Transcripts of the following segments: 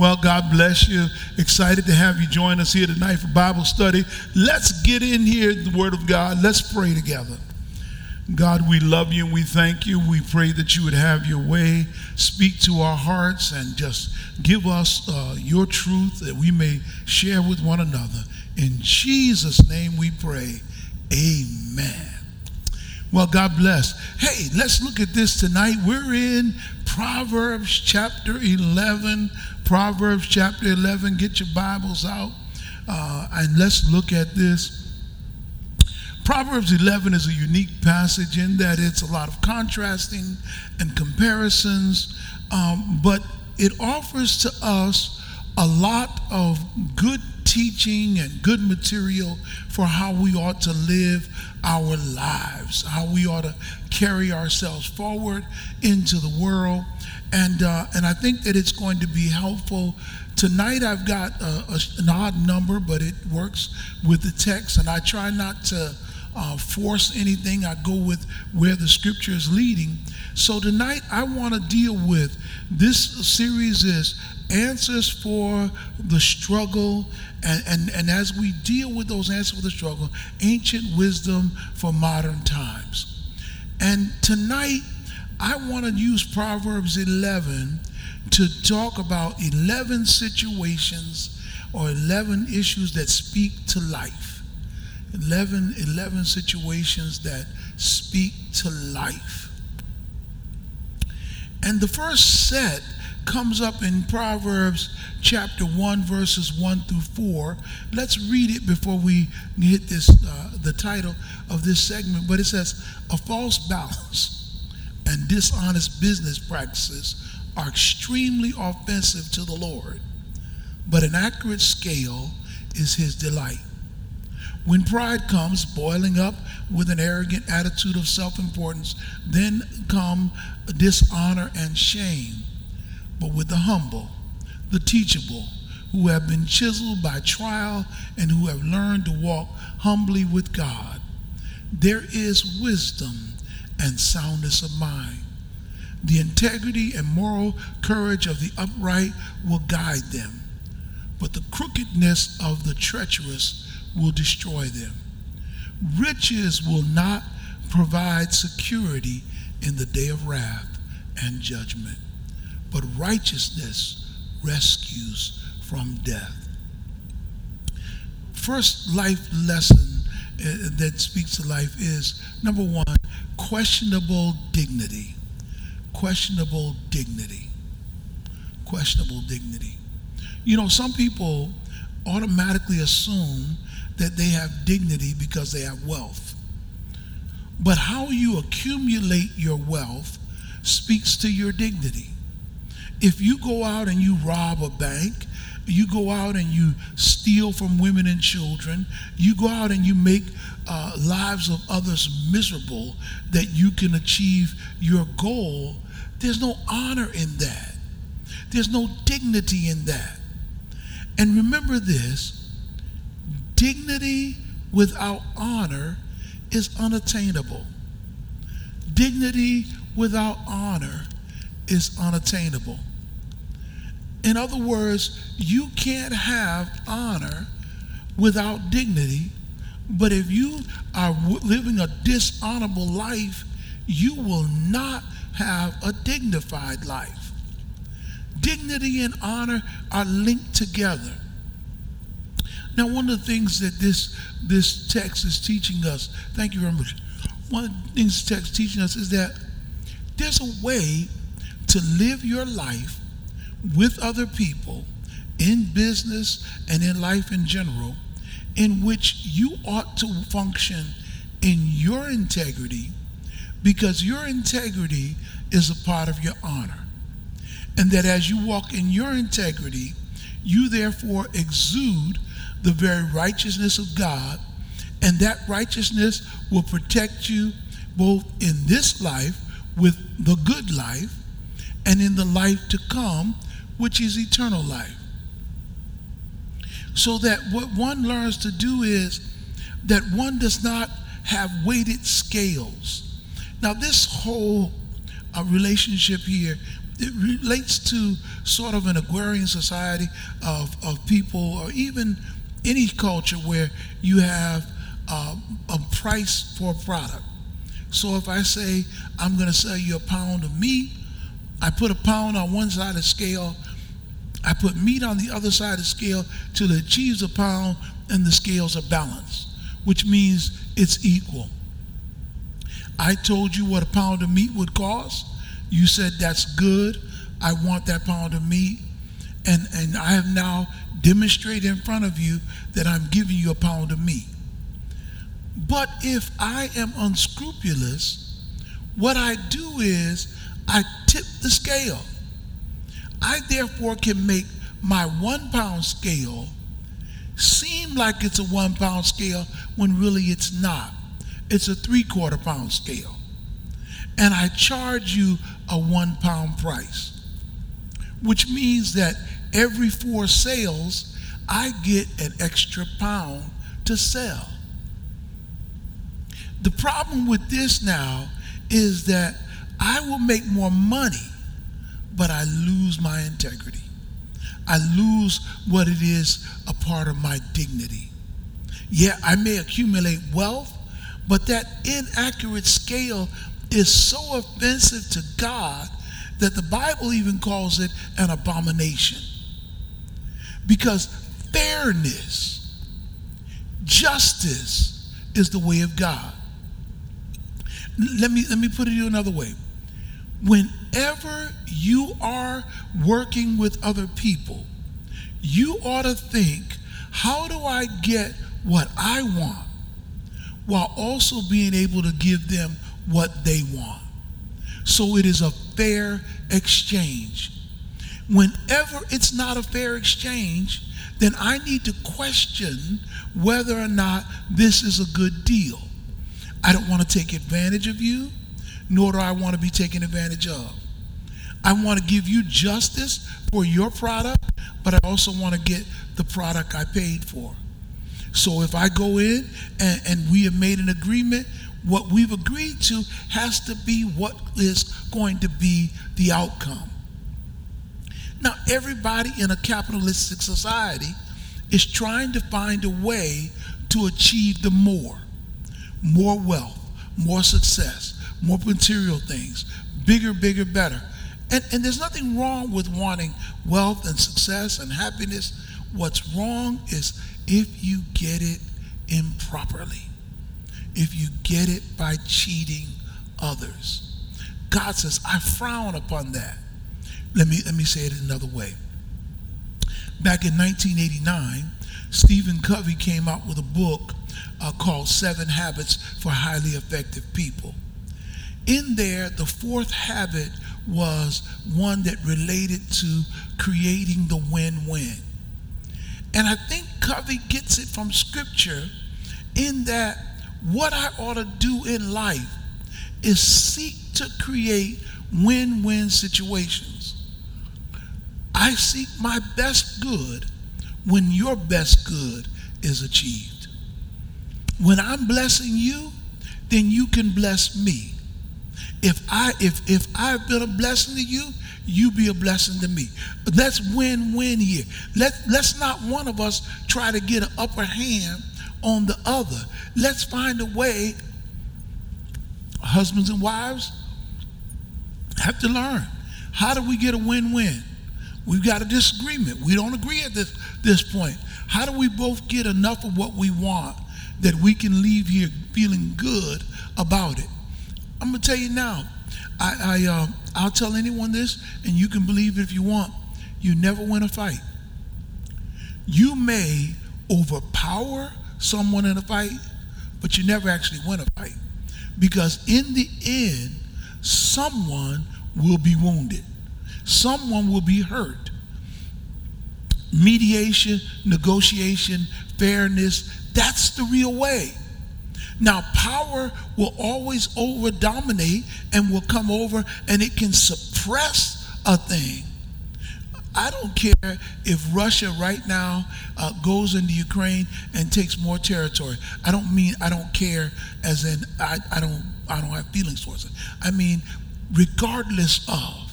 Well, God bless you. Excited to have you join us here tonight for Bible study. Let's get in here, the Word of God. Let's pray together. God, we love you and we thank you. We pray that you would have your way, speak to our hearts, and just give us uh, your truth that we may share with one another. In Jesus' name we pray. Amen. Well, God bless. Hey, let's look at this tonight. We're in Proverbs chapter 11. Proverbs chapter 11. Get your Bibles out uh, and let's look at this. Proverbs 11 is a unique passage in that it's a lot of contrasting and comparisons, um, but it offers to us a lot of good teaching and good material for how we ought to live our lives, how we ought to carry ourselves forward into the world. And, uh, and I think that it's going to be helpful. Tonight I've got a, a, an odd number, but it works with the text, and I try not to uh, force anything. I go with where the scripture is leading. So tonight I want to deal with this series is answers for the struggle. And, and, and as we deal with those answers for the struggle, ancient wisdom for modern times. And tonight, I want to use Proverbs 11 to talk about 11 situations or 11 issues that speak to life. 11, 11 situations that speak to life. And the first set comes up in Proverbs chapter 1, verses 1 through 4. Let's read it before we hit this, uh, the title of this segment. But it says, A false balance and dishonest business practices are extremely offensive to the Lord, but an accurate scale is his delight. When pride comes boiling up with an arrogant attitude of self importance, then come dishonor and shame but with the humble, the teachable, who have been chiseled by trial and who have learned to walk humbly with God. There is wisdom and soundness of mind. The integrity and moral courage of the upright will guide them, but the crookedness of the treacherous will destroy them. Riches will not provide security in the day of wrath and judgment but righteousness rescues from death. First life lesson uh, that speaks to life is number one, questionable dignity. Questionable dignity. Questionable dignity. You know, some people automatically assume that they have dignity because they have wealth. But how you accumulate your wealth speaks to your dignity. If you go out and you rob a bank, you go out and you steal from women and children, you go out and you make uh, lives of others miserable that you can achieve your goal, there's no honor in that. There's no dignity in that. And remember this dignity without honor is unattainable. Dignity without honor is unattainable. In other words, you can't have honor without dignity. But if you are living a dishonorable life, you will not have a dignified life. Dignity and honor are linked together. Now, one of the things that this, this text is teaching us, thank you very much. One of the things this text is teaching us is that there's a way to live your life with other people in business and in life in general in which you ought to function in your integrity because your integrity is a part of your honor. And that as you walk in your integrity, you therefore exude the very righteousness of God, and that righteousness will protect you both in this life with the good life and in the life to come which is eternal life. So that what one learns to do is that one does not have weighted scales. Now, this whole uh, relationship here it relates to sort of an agrarian society of, of people, or even any culture where you have uh, a price for a product. So if I say I'm going to sell you a pound of meat, I put a pound on one side of the scale, I put meat on the other side of the scale till it achieves a pound and the scales are balanced, which means it's equal. I told you what a pound of meat would cost. You said that's good. I want that pound of meat. And, and I have now demonstrated in front of you that I'm giving you a pound of meat. But if I am unscrupulous, what I do is I tip the scale. I therefore can make my one pound scale seem like it's a one pound scale when really it's not. It's a three quarter pound scale. And I charge you a one pound price, which means that every four sales, I get an extra pound to sell. The problem with this now is that I will make more money, but I lose my integrity. I lose what it is a part of my dignity. Yeah, I may accumulate wealth, but that inaccurate scale is so offensive to God that the Bible even calls it an abomination. Because fairness, justice is the way of God. Let me, let me put it another way. Whenever you are working with other people, you ought to think, how do I get what I want while also being able to give them what they want? So it is a fair exchange. Whenever it's not a fair exchange, then I need to question whether or not this is a good deal. I don't want to take advantage of you, nor do I want to be taken advantage of. I want to give you justice for your product, but I also want to get the product I paid for. So if I go in and, and we have made an agreement, what we've agreed to has to be what is going to be the outcome. Now, everybody in a capitalistic society is trying to find a way to achieve the more more wealth, more success, more material things, bigger, bigger, better. And, and there's nothing wrong with wanting wealth and success and happiness. What's wrong is if you get it improperly, if you get it by cheating others. God says, I frown upon that. Let me, let me say it another way. Back in 1989, Stephen Covey came out with a book uh, called Seven Habits for Highly Effective People. In there, the fourth habit was one that related to creating the win win. And I think Covey gets it from Scripture in that what I ought to do in life is seek to create win win situations. I seek my best good when your best good is achieved. When I'm blessing you, then you can bless me. If I if if I've been a blessing to you, you be a blessing to me. Let's win-win here. Let let's not one of us try to get an upper hand on the other. Let's find a way. Husbands and wives have to learn. How do we get a win-win? We've got a disagreement. We don't agree at this, this point. How do we both get enough of what we want that we can leave here feeling good about it. I'm gonna tell you now. I, I uh, I'll tell anyone this, and you can believe it if you want. You never win a fight. You may overpower someone in a fight, but you never actually win a fight. Because in the end, someone will be wounded, someone will be hurt. Mediation, negotiation, fairness, that's the real way. Now, power will always over dominate and will come over and it can suppress a thing. I don't care if Russia right now uh, goes into Ukraine and takes more territory. I don't mean I don't care as in I, I don't I don't have feelings towards it. I mean regardless of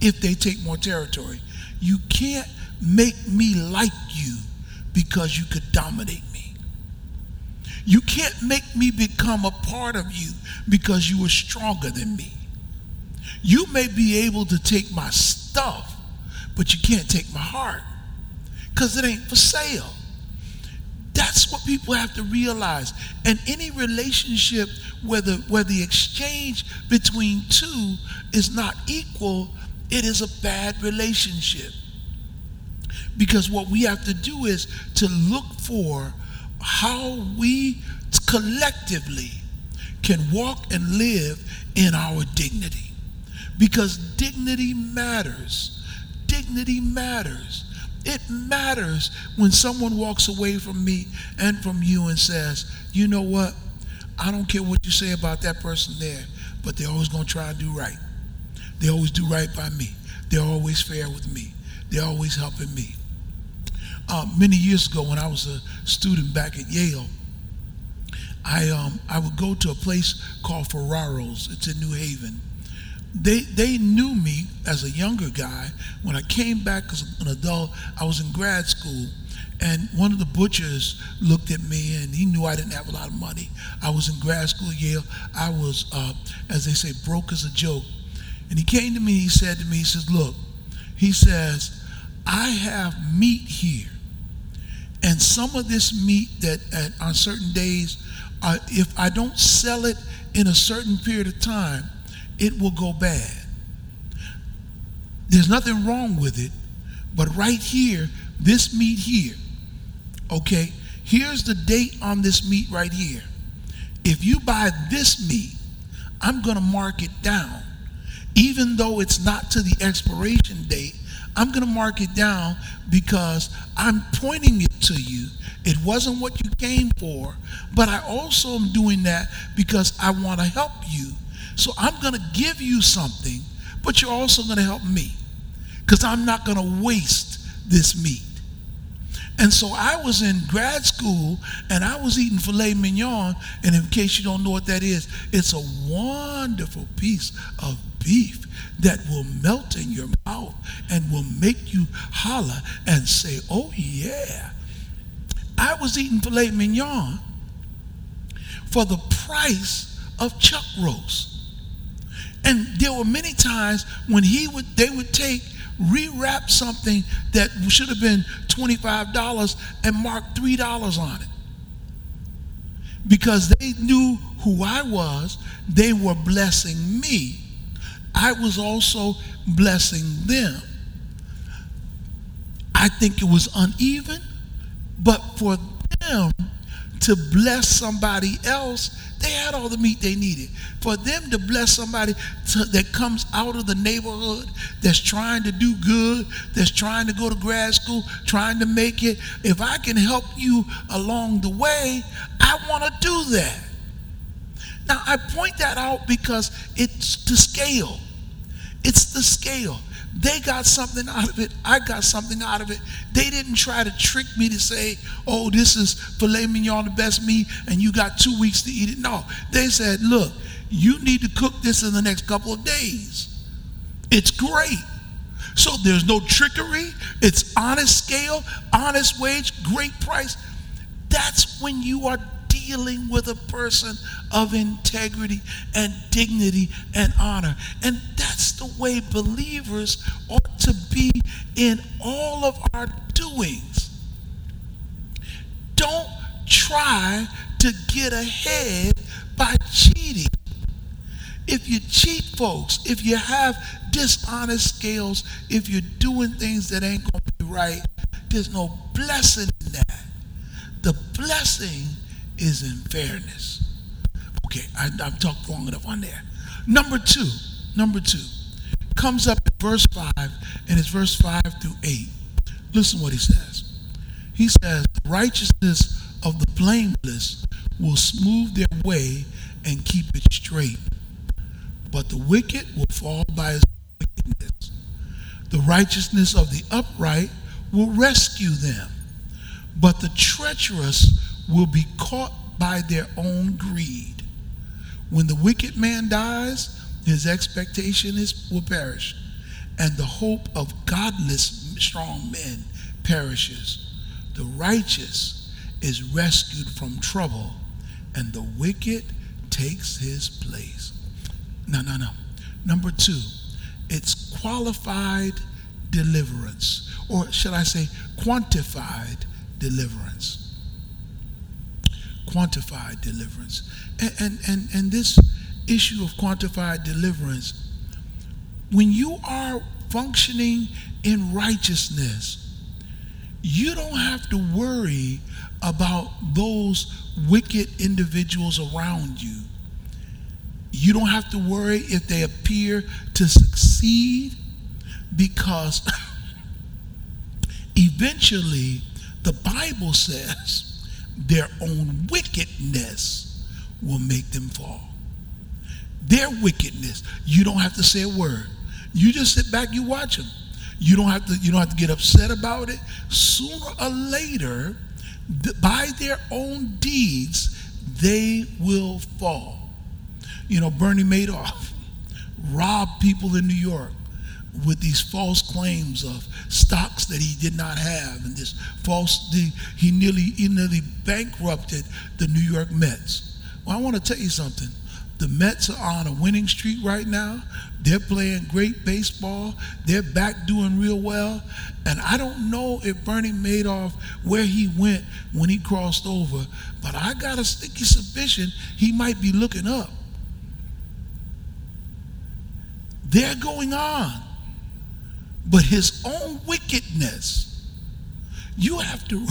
if they take more territory. You can't make me like you because you could dominate me. You can't make me become a part of you because you are stronger than me. You may be able to take my stuff, but you can't take my heart because it ain't for sale. That's what people have to realize. And any relationship where the, where the exchange between two is not equal, it is a bad relationship. Because what we have to do is to look for how we collectively can walk and live in our dignity. Because dignity matters. Dignity matters. It matters when someone walks away from me and from you and says, you know what? I don't care what you say about that person there, but they're always going to try and do right. They always do right by me. They're always fair with me. They're always helping me. Uh, many years ago, when I was a student back at Yale, I um, I would go to a place called Ferraro's. It's in New Haven. They they knew me as a younger guy. When I came back as an adult, I was in grad school, and one of the butchers looked at me, and he knew I didn't have a lot of money. I was in grad school at Yale. I was, uh, as they say, broke as a joke. And he came to me. He said to me, he says, "Look," he says, "I have meat here." And some of this meat that at, on certain days, uh, if I don't sell it in a certain period of time, it will go bad. There's nothing wrong with it, but right here, this meat here, okay, here's the date on this meat right here. If you buy this meat, I'm going to mark it down. Even though it's not to the expiration date, I'm going to mark it down because I'm pointing it to you. It wasn't what you came for, but I also am doing that because I want to help you. So I'm going to give you something, but you're also going to help me because I'm not going to waste this meat. And so I was in grad school and I was eating filet mignon. And in case you don't know what that is, it's a wonderful piece of beef that will melt in your mouth and will make you holler and say, Oh, yeah. I was eating filet mignon for the price of chuck roast. And there were many times when he would they would take rewrap something that should have been $25 and mark $3 on it. Because they knew who I was, they were blessing me. I was also blessing them. I think it was uneven, but for them to bless somebody else, they had all the meat they needed. For them to bless somebody to, that comes out of the neighborhood, that's trying to do good, that's trying to go to grad school, trying to make it, if I can help you along the way, I want to do that. Now, I point that out because it's the scale. It's the scale. They got something out of it. I got something out of it. They didn't try to trick me to say, oh, this is filet mignon, the best meat, and you got two weeks to eat it. No, they said, look, you need to cook this in the next couple of days. It's great. So there's no trickery. It's honest scale, honest wage, great price. That's when you are dealing with a person of integrity and dignity and honor. And that's the way believers ought to be in all of our doings. Don't try to get ahead by cheating. If you cheat folks, if you have dishonest scales, if you're doing things that ain't going to be right, there's no blessing in that. The blessing is in fairness. Okay, I, have talked long enough on there. Number two, number two, comes up in verse 5, and it's verse 5 through 8. Listen what he says. He says, The righteousness of the blameless will smooth their way and keep it straight, but the wicked will fall by his wickedness. The righteousness of the upright will rescue them, but the treacherous will be caught by their own greed. When the wicked man dies, his expectation is will perish, and the hope of godless strong men perishes. The righteous is rescued from trouble, and the wicked takes his place. No, no, no. Number two, it's qualified deliverance, or should I say, quantified deliverance. Quantified deliverance. And, and, and, and this issue of quantified deliverance, when you are functioning in righteousness, you don't have to worry about those wicked individuals around you. You don't have to worry if they appear to succeed because eventually the Bible says their own wickedness will make them fall. Their wickedness. You don't have to say a word. You just sit back, you watch them. You don't have to you don't have to get upset about it. Sooner or later, by their own deeds, they will fall. You know, Bernie Madoff robbed people in New York with these false claims of stocks that he did not have and this false he nearly he nearly bankrupted the New York Mets. Well, I want to tell you something. The Mets are on a winning streak right now. They're playing great baseball. They're back doing real well. And I don't know if Bernie Madoff, where he went when he crossed over, but I got a sticky suspicion he might be looking up. They're going on. But his own wickedness, you have to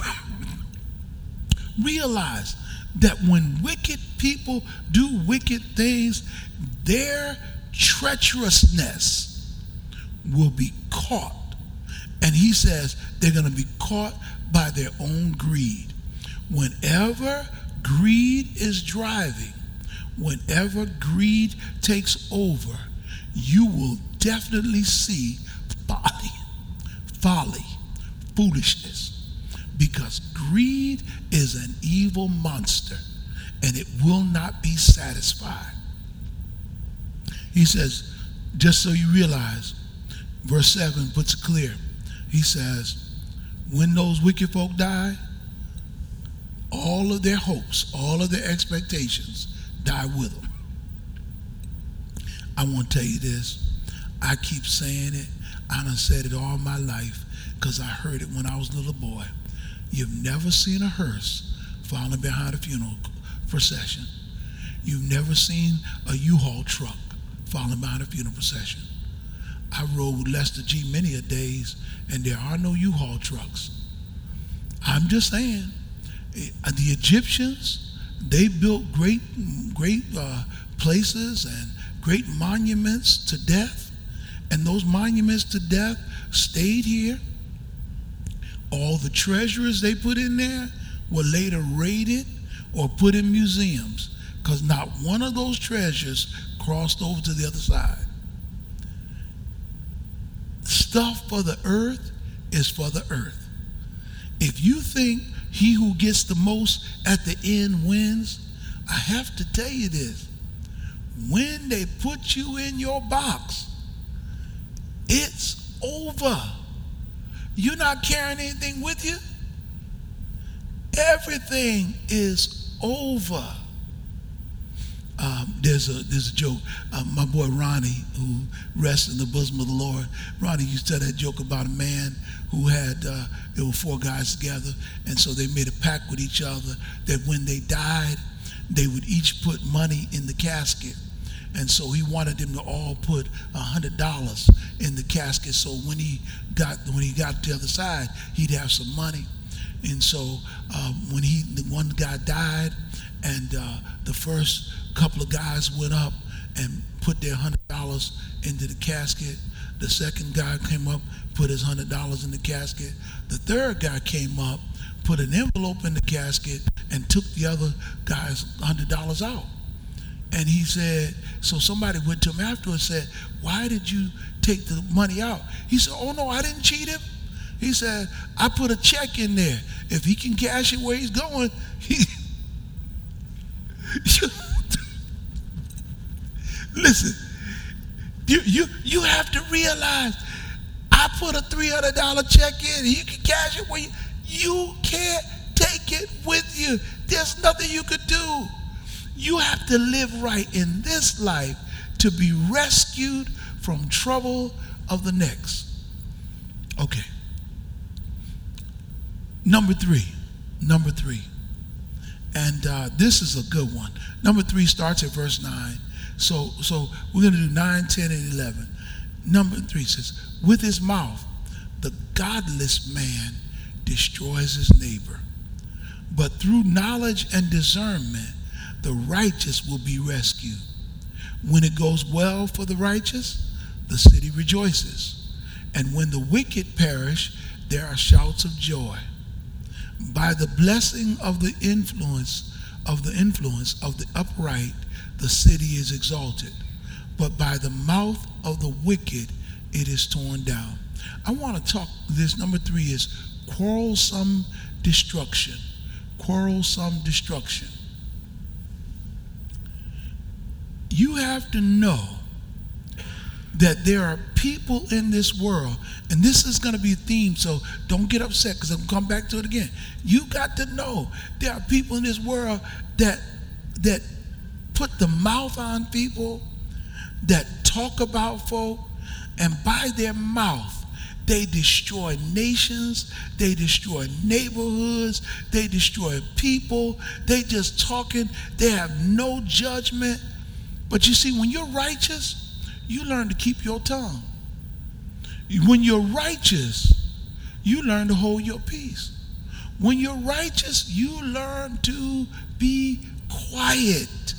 realize that when wicked people do wicked things, their treacherousness will be caught. And he says they're going to be caught by their own greed. Whenever greed is driving, whenever greed takes over, you will definitely see folly, foolishness because greed is an evil monster and it will not be satisfied. He says, just so you realize, verse 7 puts it clear. He says, when those wicked folk die, all of their hopes, all of their expectations die with them. I want to tell you this. I keep saying it. I done said it all my life because I heard it when I was a little boy. You've never seen a hearse following behind a funeral procession. You've never seen a U-Haul truck following behind a funeral procession. I rode with Lester G many a days, and there are no U-Haul trucks. I'm just saying, eh, the Egyptians, they built great, great uh, places and great monuments to death, and those monuments to death stayed here all the treasures they put in there were later raided or put in museums because not one of those treasures crossed over to the other side. Stuff for the earth is for the earth. If you think he who gets the most at the end wins, I have to tell you this. When they put you in your box, it's over. You're not carrying anything with you. Everything is over. Um, there's a there's a joke. Uh, my boy Ronnie, who rests in the bosom of the Lord, Ronnie used to tell that joke about a man who had uh, there were four guys together, and so they made a pact with each other that when they died, they would each put money in the casket and so he wanted them to all put a hundred dollars in the casket. So when he got when he got to the other side, he'd have some money. And so um, when he the one guy died, and uh, the first couple of guys went up and put their hundred dollars into the casket. The second guy came up, put his hundred dollars in the casket. The third guy came up, put an envelope in the casket, and took the other guy's hundred dollars out. And he said, so somebody went to him afterwards and said, why did you take the money out? He said, oh no, I didn't cheat him. He said, I put a check in there. If he can cash it where he's going, he listen, you, you, you have to realize I put a $300 check in, and you can cash it where you, you can't take it with you. There's nothing you could do. You have to live right in this life to be rescued from trouble of the next. Okay. Number three. Number three. And uh, this is a good one. Number three starts at verse 9. So, so we're going to do 9, 10, and 11. Number three says, With his mouth, the godless man destroys his neighbor. But through knowledge and discernment, the righteous will be rescued. When it goes well for the righteous, the city rejoices. And when the wicked perish, there are shouts of joy. By the blessing of the influence of the influence of the upright, the city is exalted. But by the mouth of the wicked, it is torn down. I want to talk this number three is quarrelsome destruction. Quarrelsome destruction. You have to know that there are people in this world, and this is going to be a theme, so don't get upset because I'm come back to it again. You got to know there are people in this world that that put the mouth on people, that talk about folk, and by their mouth they destroy nations, they destroy neighborhoods, they destroy people. They just talking, they have no judgment. But you see, when you're righteous, you learn to keep your tongue. When you're righteous, you learn to hold your peace. When you're righteous, you learn to be quiet.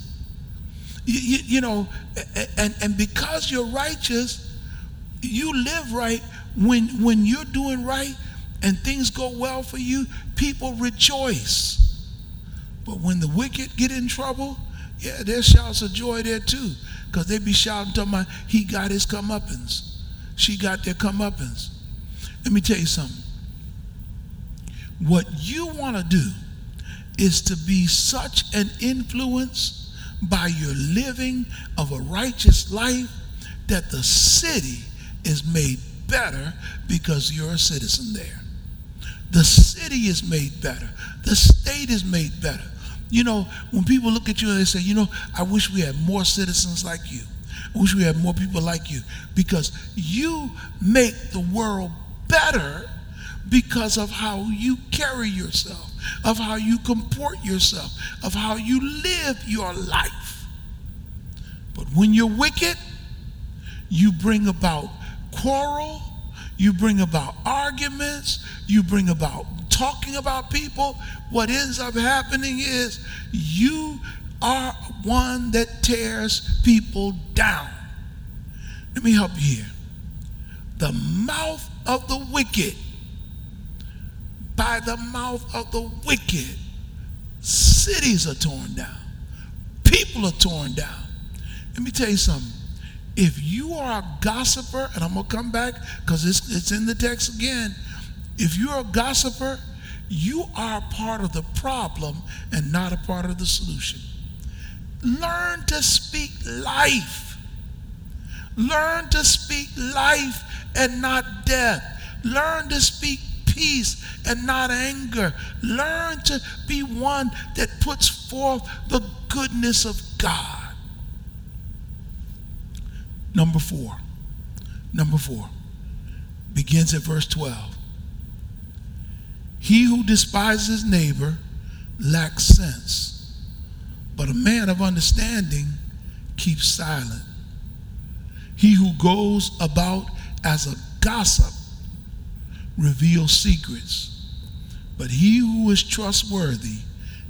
You, you, you, know, and, and because you're righteous, you live right. When, when you're doing right and things go well for you, people rejoice. But when the wicked get in trouble, yeah, there's shouts of joy there too. Because they be shouting, talking about he got his comeuppance. She got their comeuppance. Let me tell you something. What you want to do is to be such an influence by your living of a righteous life that the city is made better because you're a citizen there. The city is made better. The state is made better. You know, when people look at you and they say, you know, I wish we had more citizens like you. I wish we had more people like you because you make the world better because of how you carry yourself, of how you comport yourself, of how you live your life. But when you're wicked, you bring about quarrel, you bring about arguments, you bring about talking about people, what ends up happening is you are one that tears people down. Let me help you here. The mouth of the wicked, by the mouth of the wicked, cities are torn down, people are torn down. Let me tell you something. If you are a gossiper, and I'm going to come back because it's, it's in the text again. If you're a gossiper, you are part of the problem and not a part of the solution. Learn to speak life. Learn to speak life and not death. Learn to speak peace and not anger. Learn to be one that puts forth the goodness of God. Number four. Number four begins at verse 12. He who despises neighbor lacks sense, but a man of understanding keeps silent. He who goes about as a gossip reveals secrets, but he who is trustworthy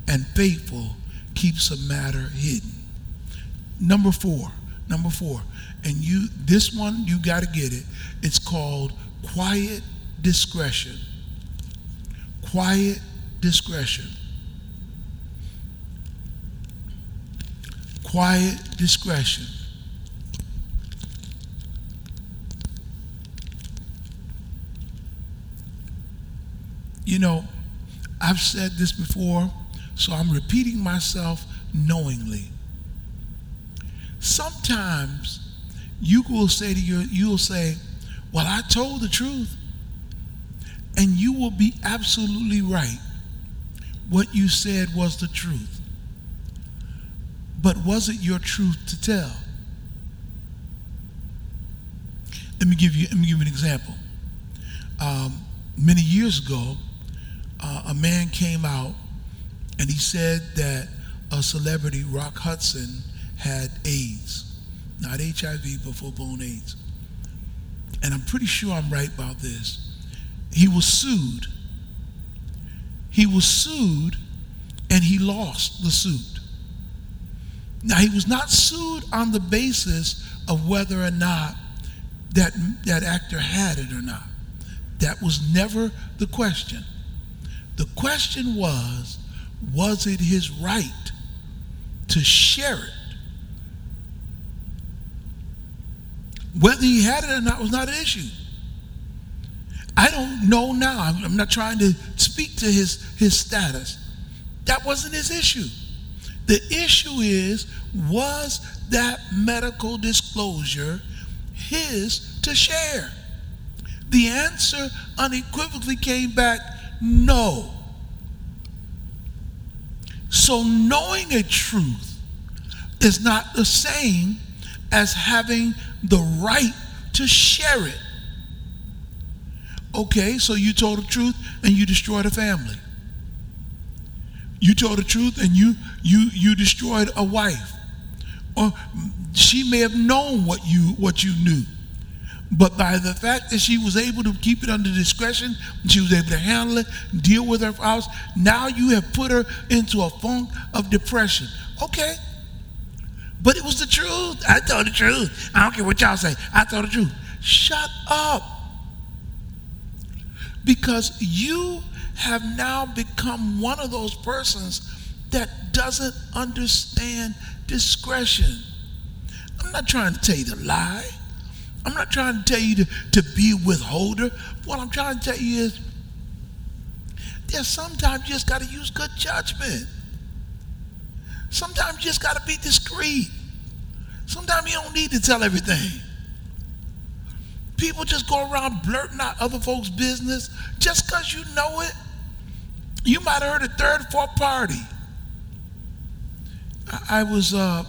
and faithful keeps a matter hidden. Number four, number four, and you this one you got to get it. It's called quiet discretion quiet discretion. Quiet discretion. You know, I've said this before, so I'm repeating myself knowingly. Sometimes you will say to your, you'll say, Well, I told the truth. And you will be absolutely right. What you said was the truth. But was it your truth to tell? Let me give you, let me give you an example. Um, many years ago, uh, a man came out and he said that a celebrity, Rock Hudson, had AIDS. Not HIV, but full blown AIDS. And I'm pretty sure I'm right about this. He was sued. He was sued and he lost the suit. Now, he was not sued on the basis of whether or not that, that actor had it or not. That was never the question. The question was was it his right to share it? Whether he had it or not was not an issue. I don't know now. I'm not trying to speak to his, his status. That wasn't his issue. The issue is was that medical disclosure his to share? The answer unequivocally came back no. So, knowing a truth is not the same as having the right to share it. Okay, so you told the truth and you destroyed a family. You told the truth and you you you destroyed a wife. Or she may have known what you what you knew. But by the fact that she was able to keep it under discretion, she was able to handle it, deal with her house, now you have put her into a funk of depression. Okay. But it was the truth. I told the truth. I don't care what y'all say. I told the truth. Shut up. Because you have now become one of those persons that doesn't understand discretion. I'm not trying to tell you to lie. I'm not trying to tell you to, to be withholder. What I'm trying to tell you is there's sometimes you just got to use good judgment. Sometimes you just got to be discreet. Sometimes you don't need to tell everything. People just go around blurting out other folks' business just because you know it. You might have heard a third, fourth party. I, was, uh,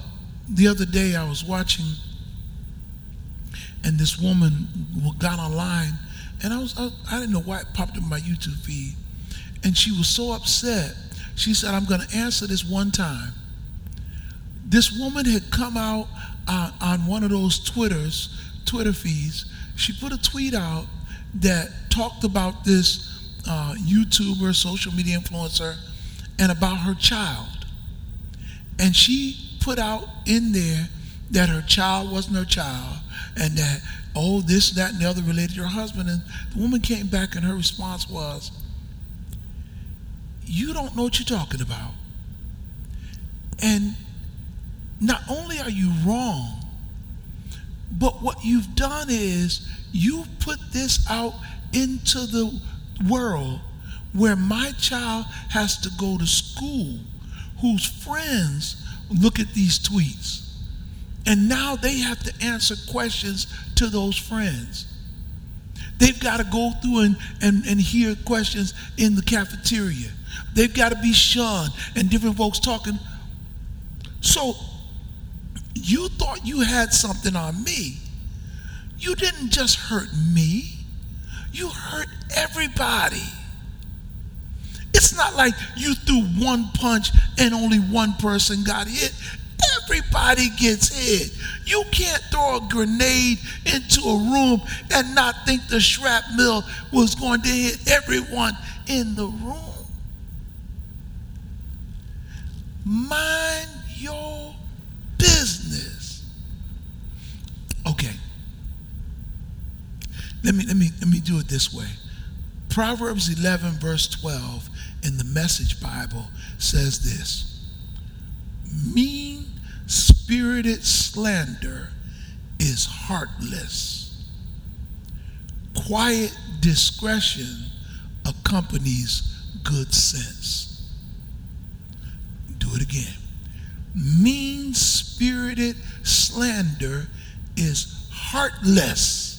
the other day, I was watching and this woman got online, and I was I, I didn't know why it popped up in my YouTube feed, and she was so upset. She said, "I'm going to answer this one time." This woman had come out on one of those Twitters, Twitter feeds. She put a tweet out that talked about this uh, YouTuber, social media influencer, and about her child. And she put out in there that her child wasn't her child, and that, oh, this, that, and the other related to her husband. And the woman came back and her response was, You don't know what you're talking about. And not only are you wrong, but what you've done is you've put this out into the world where my child has to go to school whose friends look at these tweets and now they have to answer questions to those friends. They've got to go through and, and, and hear questions in the cafeteria. They've got to be shunned and different folks talking. So you thought you had something on me. You didn't just hurt me, you hurt everybody. It's not like you threw one punch and only one person got hit everybody gets hit. You can't throw a grenade into a room and not think the shrapnel was going to hit everyone in the room. Mind your business. Okay. Let me let me let me do it this way. Proverbs 11 verse 12 in the Message Bible says this. Mean spirited slander is heartless. Quiet discretion accompanies good sense. Do it again. Mean spirited slander is heartless.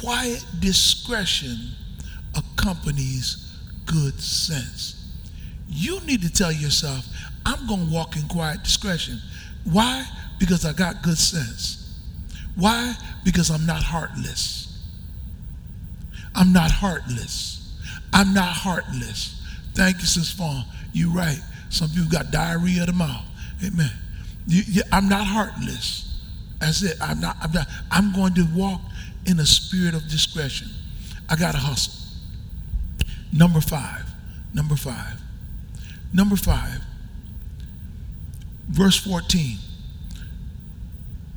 quiet discretion accompanies good sense. You need to tell yourself, I'm going to walk in quiet discretion. Why? Because I got good sense. Why? Because I'm not heartless. I'm not heartless. I'm not heartless. Thank you, Sis Fawn. You're right. Some people got diarrhea of the mouth. Amen. You, you, I'm not heartless. That's it. I'm not, I'm not. I'm going to walk in a spirit of discretion. I got to hustle. Number five. Number five. Number five. Verse 14.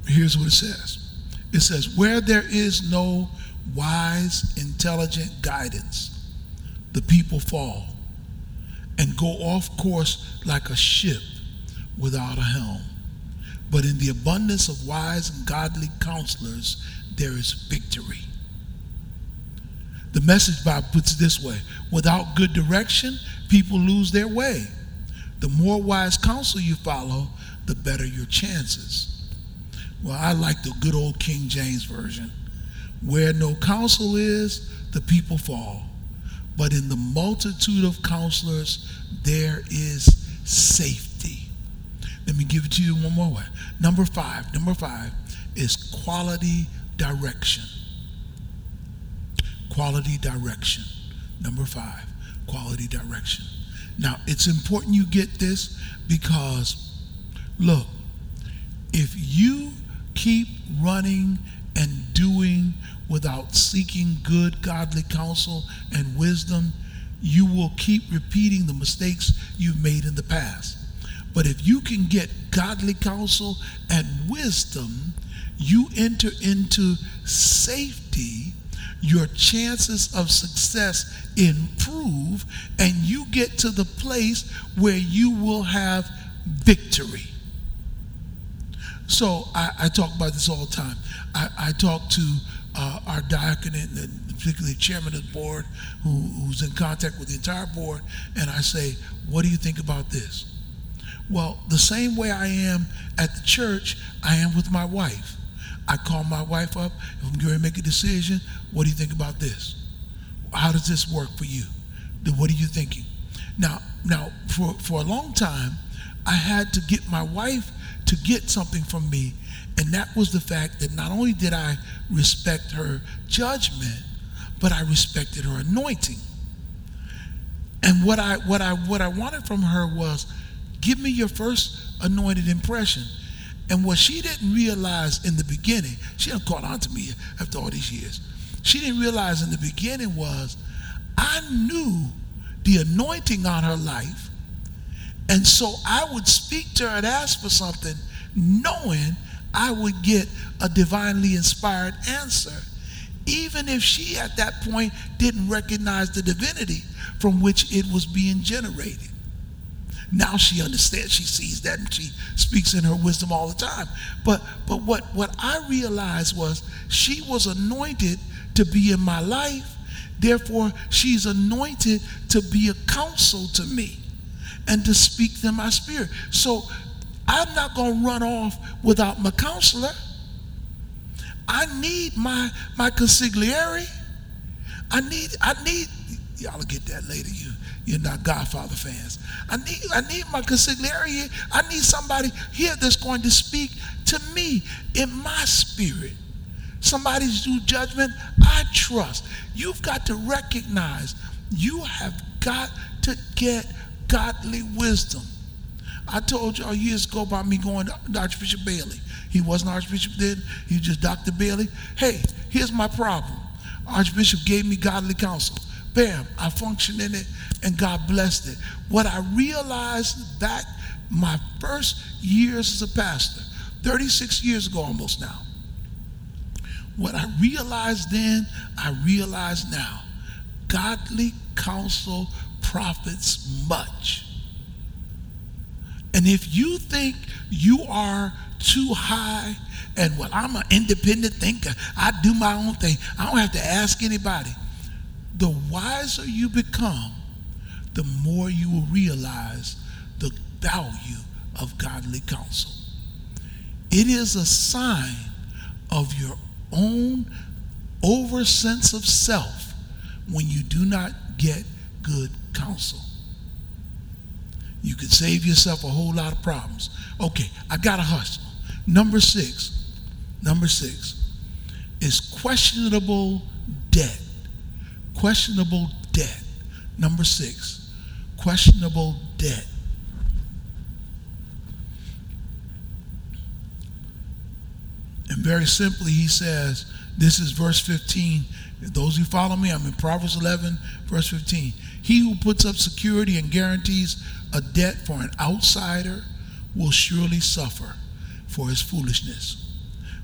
Here's what it says. It says, Where there is no wise, intelligent guidance, the people fall and go off course like a ship without a helm. But in the abundance of wise and godly counselors, there is victory. The message Bible puts it this way without good direction, people lose their way. The more wise counsel you follow, the better your chances. Well, I like the good old King James Version. Where no counsel is, the people fall. But in the multitude of counselors, there is safety. Let me give it to you one more way. Number five, number five is quality direction. Quality direction. Number five, quality direction. Now, it's important you get this because, look, if you keep running and doing without seeking good godly counsel and wisdom, you will keep repeating the mistakes you've made in the past. But if you can get godly counsel and wisdom, you enter into safety, your chances of success improve, and you get to the place where you will have victory. So I, I talk about this all the time. I, I talk to uh, our diaconate and particularly chairman of the board who, who's in contact with the entire board, and I say, what do you think about this? Well, the same way I am at the church, I am with my wife. I call my wife up. If I'm going to make a decision, what do you think about this? How does this work for you? What are you thinking? Now, now for, for a long time, I had to get my wife to get something from me, and that was the fact that not only did I respect her judgment, but I respected her anointing. And what I what I what I wanted from her was give me your first anointed impression. And what she didn't realize in the beginning, she hadn't caught on to me after all these years. She didn't realize in the beginning was I knew the anointing on her life. And so I would speak to her and ask for something, knowing I would get a divinely inspired answer, even if she at that point didn't recognize the divinity from which it was being generated. Now she understands, she sees that, and she speaks in her wisdom all the time. But but what, what I realized was she was anointed to be in my life, therefore she's anointed to be a counsel to me and to speak to my spirit. So I'm not gonna run off without my counselor. I need my my consigliere. I need I need y'all get that later. You you're not Godfather fans. I need, I need my consigliere. I need somebody here that's going to speak to me in my spirit. Somebody's due judgment I trust. You've got to recognize you have got to get godly wisdom. I told y'all years ago about me going to Archbishop Bailey. He wasn't Archbishop then, he was just Dr. Bailey. Hey, here's my problem. Archbishop gave me godly counsel. Bam, I functioned in it and God blessed it. What I realized back my first years as a pastor, 36 years ago almost now, what I realized then, I realize now. Godly counsel profits much. And if you think you are too high and well, I'm an independent thinker, I do my own thing, I don't have to ask anybody the wiser you become, the more you will realize the value of godly counsel. It is a sign of your own over sense of self when you do not get good counsel. You can save yourself a whole lot of problems. Okay, I got to hustle. Number six, number six is questionable debt. Questionable debt. Number six, questionable debt. And very simply, he says, this is verse 15. Those who follow me, I'm in Proverbs 11, verse 15. He who puts up security and guarantees a debt for an outsider will surely suffer for his foolishness.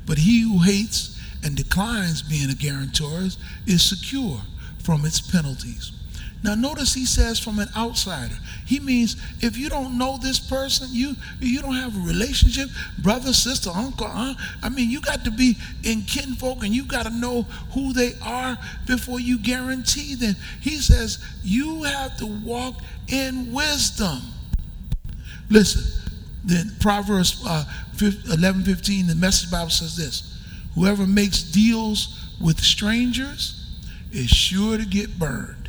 But he who hates and declines being a guarantor is secure from its penalties. Now notice he says from an outsider. He means if you don't know this person, you you don't have a relationship, brother, sister, uncle, aunt. I mean, you got to be in kinfolk and you got to know who they are before you guarantee them. He says you have to walk in wisdom. Listen, then Proverbs uh, 11, 15, the Message Bible says this: Whoever makes deals with strangers is sure to get burned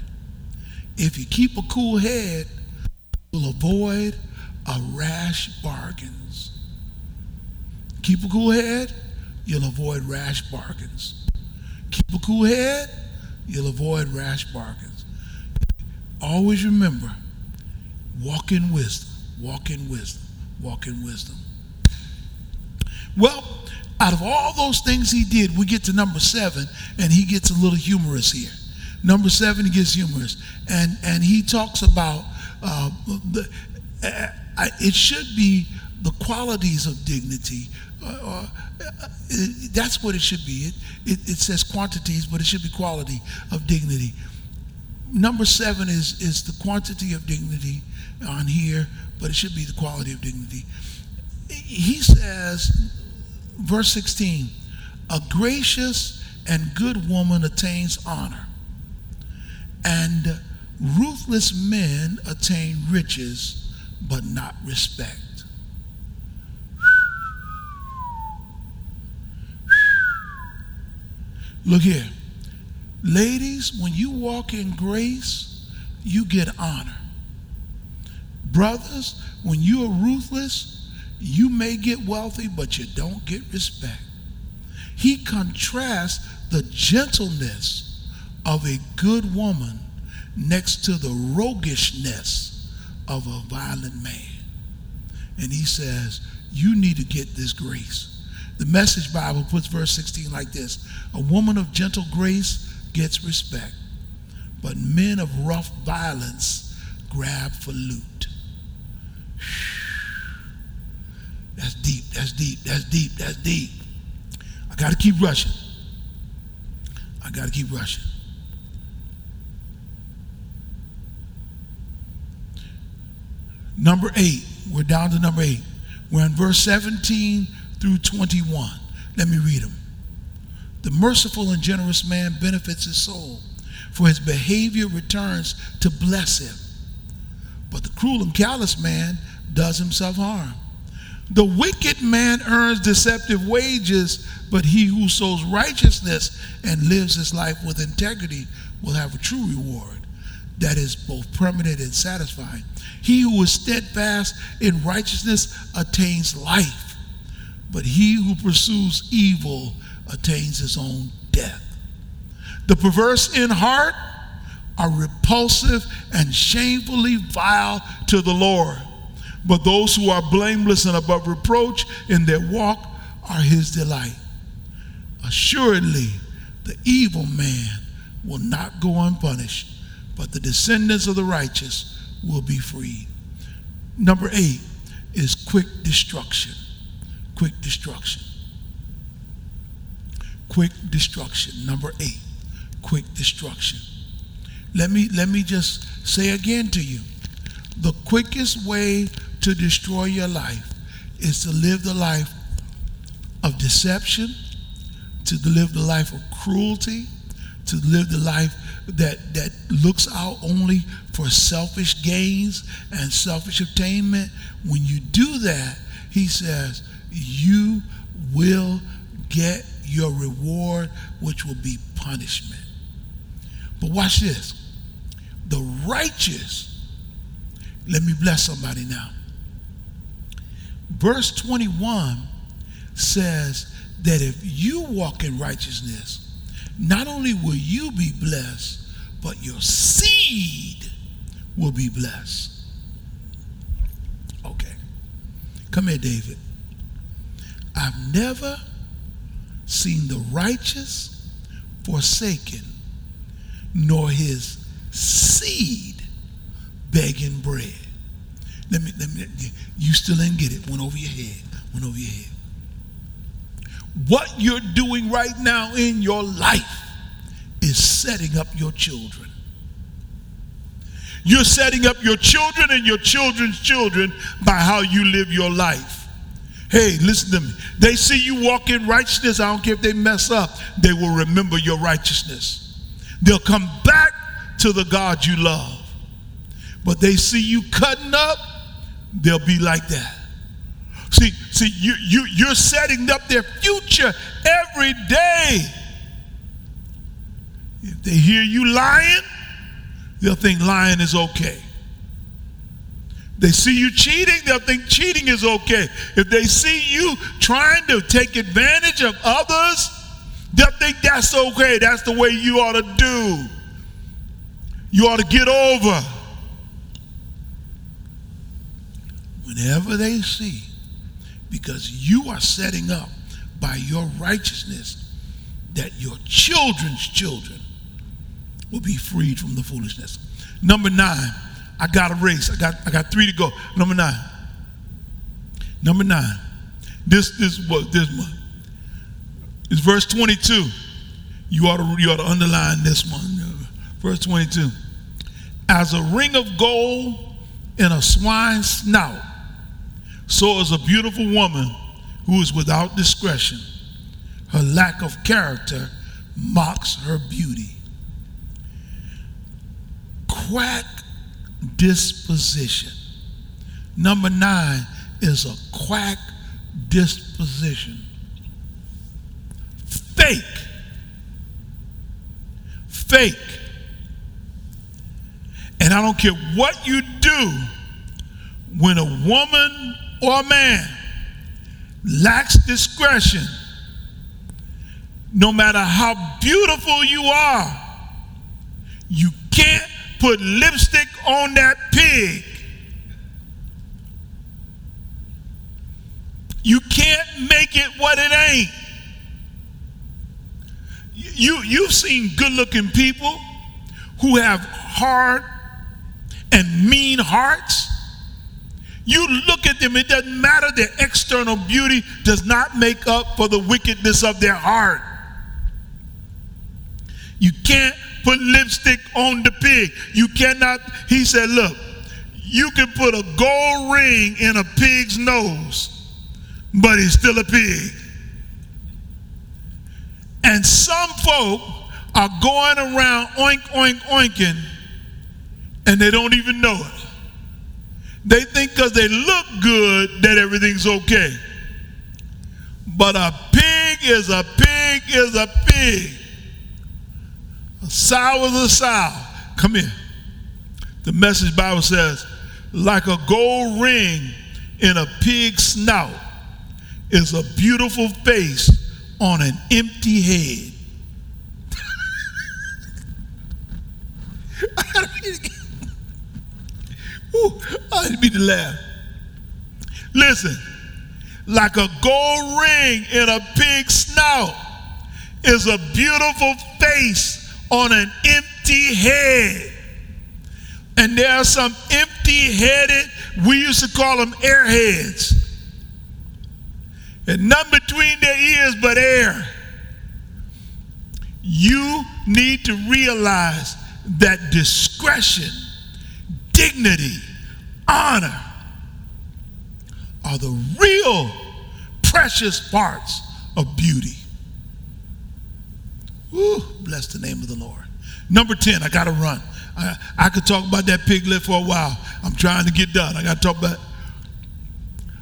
if you keep a cool head, you'll avoid a rash bargains. Keep a cool head, you'll avoid rash bargains. Keep a cool head, you'll avoid rash bargains. Always remember, walk in wisdom, walk in wisdom, walk in wisdom. Well, out of all those things he did, we get to number seven, and he gets a little humorous here. Number seven, he gets humorous, and and he talks about uh, the. Uh, it should be the qualities of dignity. Uh, uh, that's what it should be. It, it, it says quantities, but it should be quality of dignity. Number seven is is the quantity of dignity on here, but it should be the quality of dignity. He says, verse 16, a gracious and good woman attains honor and ruthless men attain riches, but not respect. Look here. Ladies, when you walk in grace, you get honor. Brothers, when you are ruthless, you may get wealthy, but you don't get respect. He contrasts the gentleness of a good woman next to the roguishness of a violent man. And he says, You need to get this grace. The Message Bible puts verse 16 like this A woman of gentle grace gets respect, but men of rough violence grab for loot. That's deep, that's deep, that's deep, that's deep. I got to keep rushing. I got to keep rushing. Number eight, we're down to number eight. We're in verse 17 through 21. Let me read them. The merciful and generous man benefits his soul, for his behavior returns to bless him. But the cruel and callous man does himself harm. The wicked man earns deceptive wages, but he who sows righteousness and lives his life with integrity will have a true reward that is both permanent and satisfying. He who is steadfast in righteousness attains life, but he who pursues evil attains his own death. The perverse in heart are repulsive and shamefully vile to the Lord, but those who are blameless and above reproach in their walk are his delight. Assuredly, the evil man will not go unpunished but the descendants of the righteous will be freed. Number eight is quick destruction. Quick destruction. Quick destruction. Number eight, quick destruction. Let me let me just say again to you. The quickest way to destroy your life is to live the life of deception, to live the life of cruelty, to live the life that, that looks out only for selfish gains and selfish attainment, when you do that, he says, you will get your reward, which will be punishment. But watch this. The righteous, let me bless somebody now. Verse 21 says that if you walk in righteousness, not only will you be blessed, but your seed will be blessed. Okay. Come here, David. I've never seen the righteous forsaken, nor his seed begging bread. Let me, let me, you still didn't get it. Went over your head. Went over your head. What you're doing right now in your life is setting up your children. You're setting up your children and your children's children by how you live your life. Hey, listen to me. They see you walk in righteousness. I don't care if they mess up, they will remember your righteousness. They'll come back to the God you love. But they see you cutting up, they'll be like that. See, see, you, you, you're setting up their future every day. If they hear you lying, they'll think lying is okay. They see you cheating, they'll think cheating is okay. If they see you trying to take advantage of others, they'll think that's okay. That's the way you ought to do. You ought to get over. Whenever they see, because you are setting up by your righteousness that your children's children will be freed from the foolishness. Number nine, I got a race. I got I got three to go. Number nine. Number nine. This this what this one. It's verse 22. You ought to you ought to underline this one. Verse 22. As a ring of gold in a swine's snout, so is a beautiful woman who is without discretion. Her lack of character mocks her beauty. Quack disposition. Number nine is a quack disposition. Fake. Fake. And I don't care what you do when a woman or man lacks discretion, no matter how beautiful you are, you can't put lipstick on that pig. You can't make it what it ain't. You, you've seen good looking people who have hard and mean hearts. You look at them, it doesn't matter, their external beauty does not make up for the wickedness of their heart. You can't put lipstick on the pig. You cannot, he said, look, you can put a gold ring in a pig's nose, but he's still a pig. And some folk are going around oink, oink, oinking, and they don't even know it. They think because they look good that everything's okay. But a pig is a pig is a pig. A sow is a sow. Come here. The message Bible says, like a gold ring in a pig's snout is a beautiful face on an empty head. Ooh, I didn't mean to laugh. Listen, like a gold ring in a pig's snout is a beautiful face on an empty head. And there are some empty headed, we used to call them airheads. And none between their ears but air. You need to realize that discretion, dignity, honor are the real precious parts of beauty. Woo, bless the name of the Lord. Number 10, I got to run. I, I could talk about that piglet for a while. I'm trying to get done. I got to talk about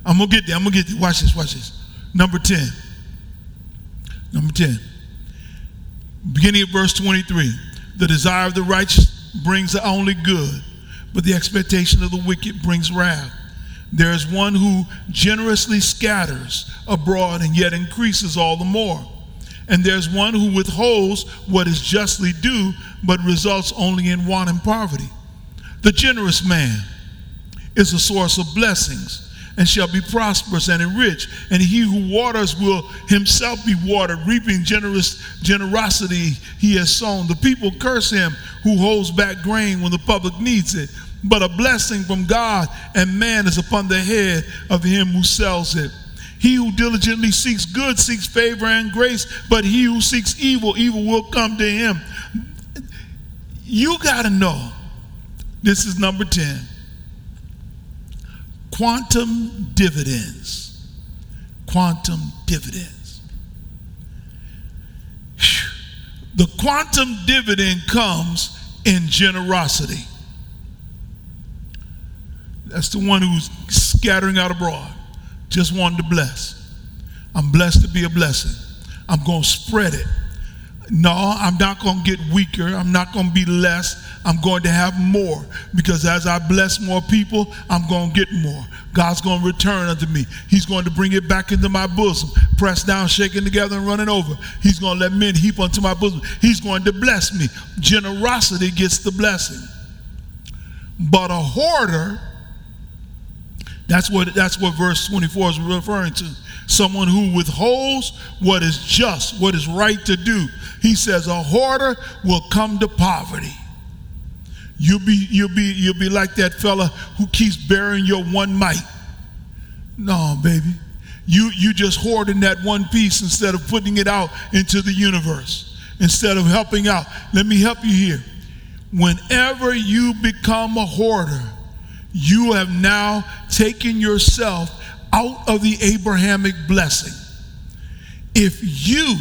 I'm going to get there. I'm going to get there. Watch this, watch this. Number 10. Number 10. Beginning of verse 23. The desire of the righteous brings the only good, but the expectation of the wicked brings wrath. There is one who generously scatters abroad and yet increases all the more. And there's one who withholds what is justly due, but results only in want and poverty. The generous man is a source of blessings and shall be prosperous and enriched. And he who waters will himself be watered, reaping generous generosity he has sown. The people curse him who holds back grain when the public needs it. But a blessing from God and man is upon the head of him who sells it. He who diligently seeks good seeks favor and grace, but he who seeks evil, evil will come to him. You got to know this is number 10 quantum dividends. Quantum dividends. The quantum dividend comes in generosity. That's the one who's scattering out abroad, just wanting to bless. I'm blessed to be a blessing. I'm going to spread it. No, I'm not going to get weaker. I'm not going to be less. I'm going to have more because as I bless more people, I'm going to get more. God's going to return unto me. He's going to bring it back into my bosom, pressed down, shaken together, and running over. He's going to let men heap unto my bosom. He's going to bless me. Generosity gets the blessing. But a hoarder, that's what, that's what verse 24 is referring to. Someone who withholds what is just, what is right to do. He says a hoarder will come to poverty. You'll be, you'll be, you'll be like that fella who keeps burying your one mite. No, baby. You, you just hoarding that one piece instead of putting it out into the universe, instead of helping out. Let me help you here. Whenever you become a hoarder, you have now taken yourself out of the Abrahamic blessing. If you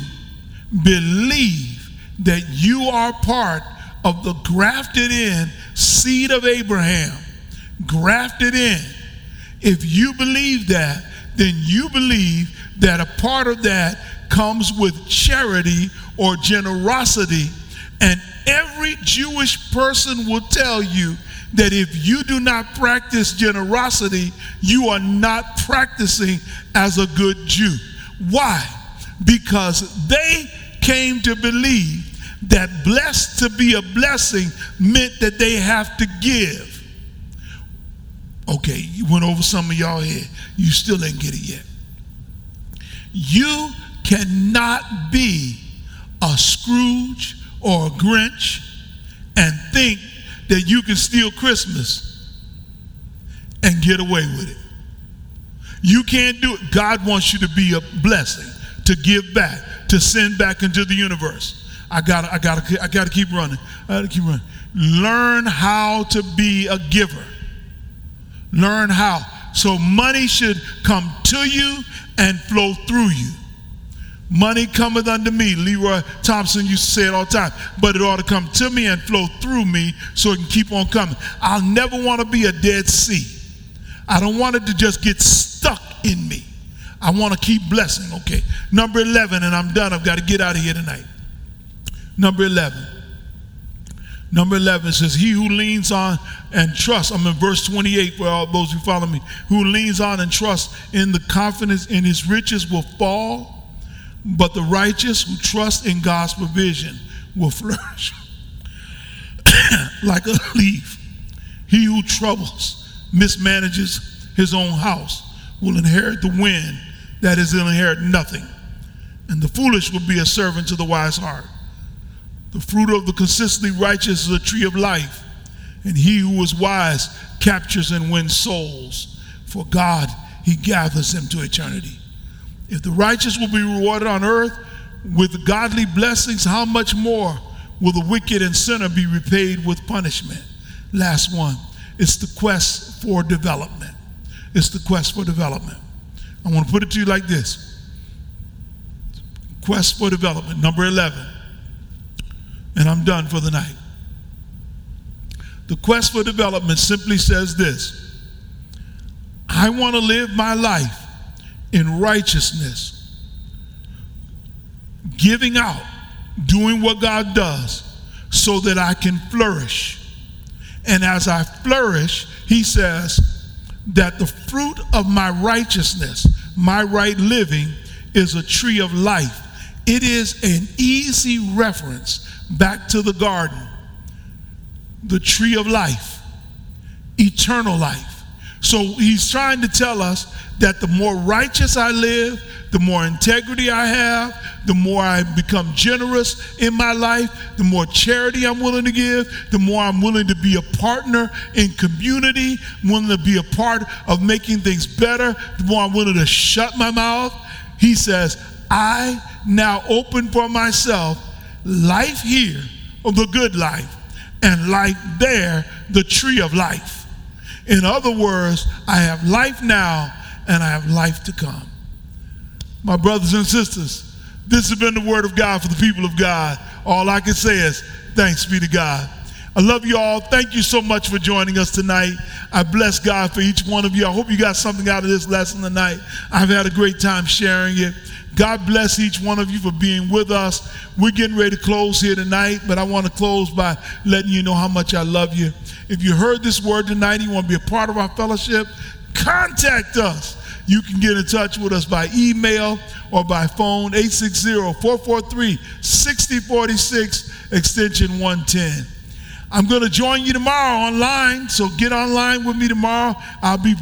believe that you are part of the grafted in seed of Abraham, grafted in, if you believe that, then you believe that a part of that comes with charity or generosity. And every Jewish person will tell you that if you do not practice generosity, you are not practicing as a good Jew. Why? Because they came to believe that blessed to be a blessing meant that they have to give. Okay, you went over some of y'all head. You still didn't get it yet. You cannot be a Scrooge or a Grinch and think that you can steal Christmas and get away with it. You can't do it. God wants you to be a blessing, to give back, to send back into the universe. I got I got I got to keep running. I got to keep running. Learn how to be a giver. Learn how. So money should come to you and flow through you. Money cometh unto me. Leroy Thompson used to say it all the time. But it ought to come to me and flow through me so it can keep on coming. I'll never want to be a Dead Sea. I don't want it to just get stuck in me. I want to keep blessing. Okay. Number 11, and I'm done. I've got to get out of here tonight. Number 11. Number 11 says, He who leans on and trusts, I'm in verse 28 for all those who follow me, who leans on and trusts in the confidence in his riches will fall but the righteous who trust in God's provision will flourish like a leaf. He who troubles, mismanages his own house, will inherit the wind that is will inherit nothing. And the foolish will be a servant to the wise heart. The fruit of the consistently righteous is a tree of life, and he who is wise captures and wins souls. For God, he gathers them to eternity. If the righteous will be rewarded on earth with godly blessings, how much more will the wicked and sinner be repaid with punishment? Last one. It's the quest for development. It's the quest for development. I want to put it to you like this quest for development, number 11. And I'm done for the night. The quest for development simply says this I want to live my life in righteousness, giving out, doing what God does, so that I can flourish. And as I flourish, he says that the fruit of my righteousness, my right living, is a tree of life. It is an easy reference back to the garden, the tree of life, eternal life. So he's trying to tell us that the more righteous I live, the more integrity I have, the more I become generous in my life, the more charity I'm willing to give, the more I'm willing to be a partner in community, willing to be a part of making things better, the more I'm willing to shut my mouth. He says, I now open for myself life here, the good life, and life there, the tree of life. In other words, I have life now and I have life to come. My brothers and sisters, this has been the word of God for the people of God. All I can say is, thanks be to God. I love you all. Thank you so much for joining us tonight. I bless God for each one of you. I hope you got something out of this lesson tonight. I've had a great time sharing it. God bless each one of you for being with us. We're getting ready to close here tonight, but I want to close by letting you know how much I love you. If you heard this word tonight, you want to be a part of our fellowship, contact us. You can get in touch with us by email or by phone 860-443-6046 extension 110. I'm going to join you tomorrow online, so get online with me tomorrow. I'll be,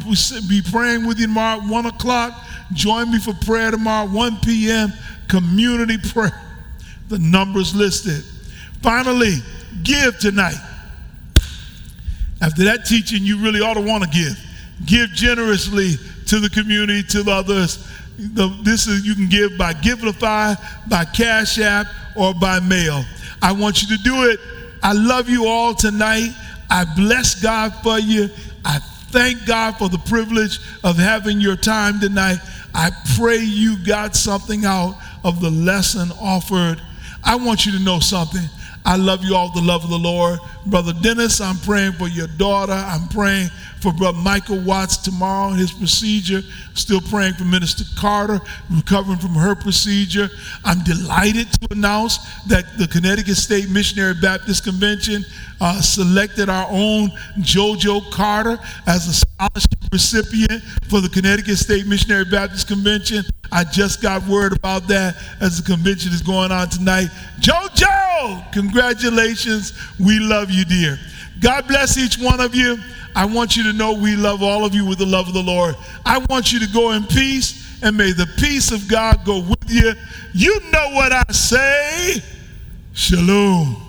be praying with you tomorrow at 1 o'clock. Join me for prayer tomorrow, 1 p.m., community prayer. The numbers listed. Finally, give tonight. After that teaching, you really ought to want to give. Give generously to the community, to the others. The, this is you can give by Givelify, by Cash App, or by mail. I want you to do it. I love you all tonight. I bless God for you. I thank God for the privilege of having your time tonight. I pray you got something out of the lesson offered. I want you to know something. I love you all the love of the Lord. Brother Dennis, I'm praying for your daughter. I'm praying for Brother Michael Watts tomorrow his procedure. Still praying for Minister Carter, recovering from her procedure. I'm delighted to announce that the Connecticut State Missionary Baptist Convention uh, selected our own JoJo Carter as a scholarship recipient for the Connecticut State Missionary Baptist Convention. I just got word about that as the convention is going on tonight. JoJo, congratulations. We love you, dear. God bless each one of you. I want you to know we love all of you with the love of the Lord. I want you to go in peace, and may the peace of God go with you. You know what I say. Shalom.